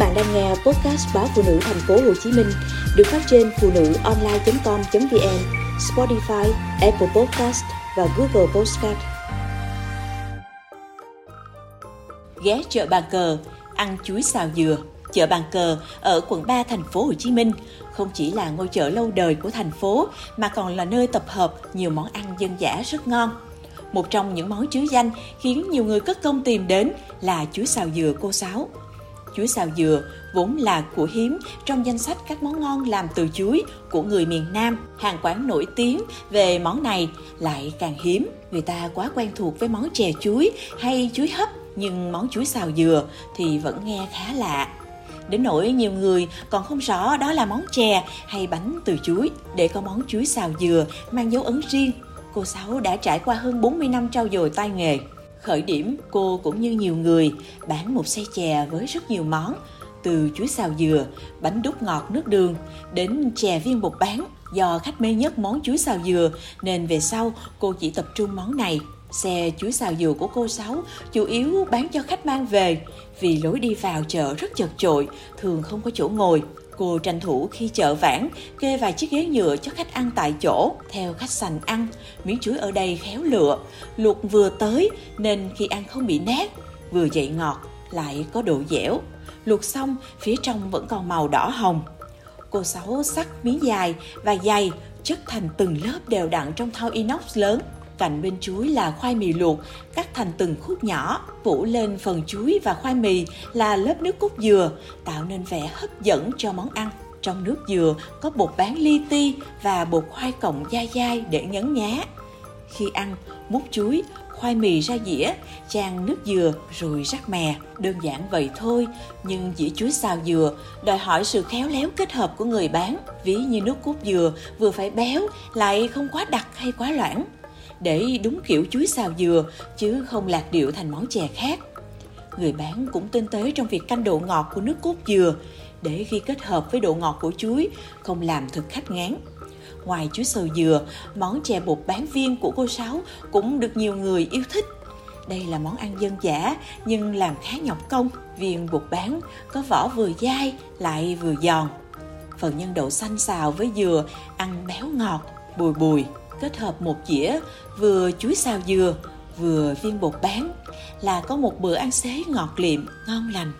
bạn đang nghe podcast báo phụ nữ thành phố Hồ Chí Minh được phát trên phụ nữ online.com.vn, Spotify, Apple Podcast và Google Podcast. Ghé chợ Bàn Cờ, ăn chuối xào dừa. Chợ Bàn Cờ ở quận 3 thành phố Hồ Chí Minh không chỉ là ngôi chợ lâu đời của thành phố mà còn là nơi tập hợp nhiều món ăn dân dã rất ngon. Một trong những món chứa danh khiến nhiều người cất công tìm đến là chuối xào dừa cô Sáu. Chuối xào dừa vốn là của hiếm trong danh sách các món ngon làm từ chuối của người miền Nam. Hàng quán nổi tiếng về món này lại càng hiếm. Người ta quá quen thuộc với món chè chuối hay chuối hấp nhưng món chuối xào dừa thì vẫn nghe khá lạ. Đến nỗi nhiều người còn không rõ đó là món chè hay bánh từ chuối. Để có món chuối xào dừa mang dấu ấn riêng, cô Sáu đã trải qua hơn 40 năm trau dồi tay nghề. Khởi điểm, cô cũng như nhiều người bán một xe chè với rất nhiều món, từ chuối xào dừa, bánh đúc ngọt nước đường đến chè viên bột bán. Do khách mê nhất món chuối xào dừa nên về sau cô chỉ tập trung món này. Xe chuối xào dừa của cô Sáu chủ yếu bán cho khách mang về vì lối đi vào chợ rất chật chội, thường không có chỗ ngồi. Cô tranh thủ khi chợ vãn, kê vài chiếc ghế nhựa cho khách ăn tại chỗ. Theo khách sành ăn, miếng chuối ở đây khéo lựa, luộc vừa tới nên khi ăn không bị nát, vừa dậy ngọt, lại có độ dẻo. Luộc xong, phía trong vẫn còn màu đỏ hồng. Cô Sáu sắc miếng dài và dày, chất thành từng lớp đều đặn trong thau inox lớn. Cạnh bên chuối là khoai mì luộc, cắt thành từng khúc nhỏ, phủ lên phần chuối và khoai mì là lớp nước cốt dừa, tạo nên vẻ hấp dẫn cho món ăn. Trong nước dừa có bột bán li ti và bột khoai cộng dai dai để nhấn nhá. Khi ăn, múc chuối, khoai mì ra dĩa, chan nước dừa rồi rắc mè. Đơn giản vậy thôi, nhưng dĩa chuối xào dừa đòi hỏi sự khéo léo kết hợp của người bán. Ví như nước cốt dừa vừa phải béo lại không quá đặc hay quá loãng để đúng kiểu chuối xào dừa chứ không lạc điệu thành món chè khác. Người bán cũng tinh tế trong việc canh độ ngọt của nước cốt dừa để khi kết hợp với độ ngọt của chuối không làm thực khách ngán. Ngoài chuối xào dừa, món chè bột bán viên của cô Sáu cũng được nhiều người yêu thích. Đây là món ăn dân dã nhưng làm khá nhọc công. Viên bột bán có vỏ vừa dai lại vừa giòn. Phần nhân đậu xanh xào với dừa ăn béo ngọt, bùi bùi kết hợp một dĩa vừa chuối xào dừa, vừa viên bột bán, là có một bữa ăn xế ngọt liệm, ngon lành.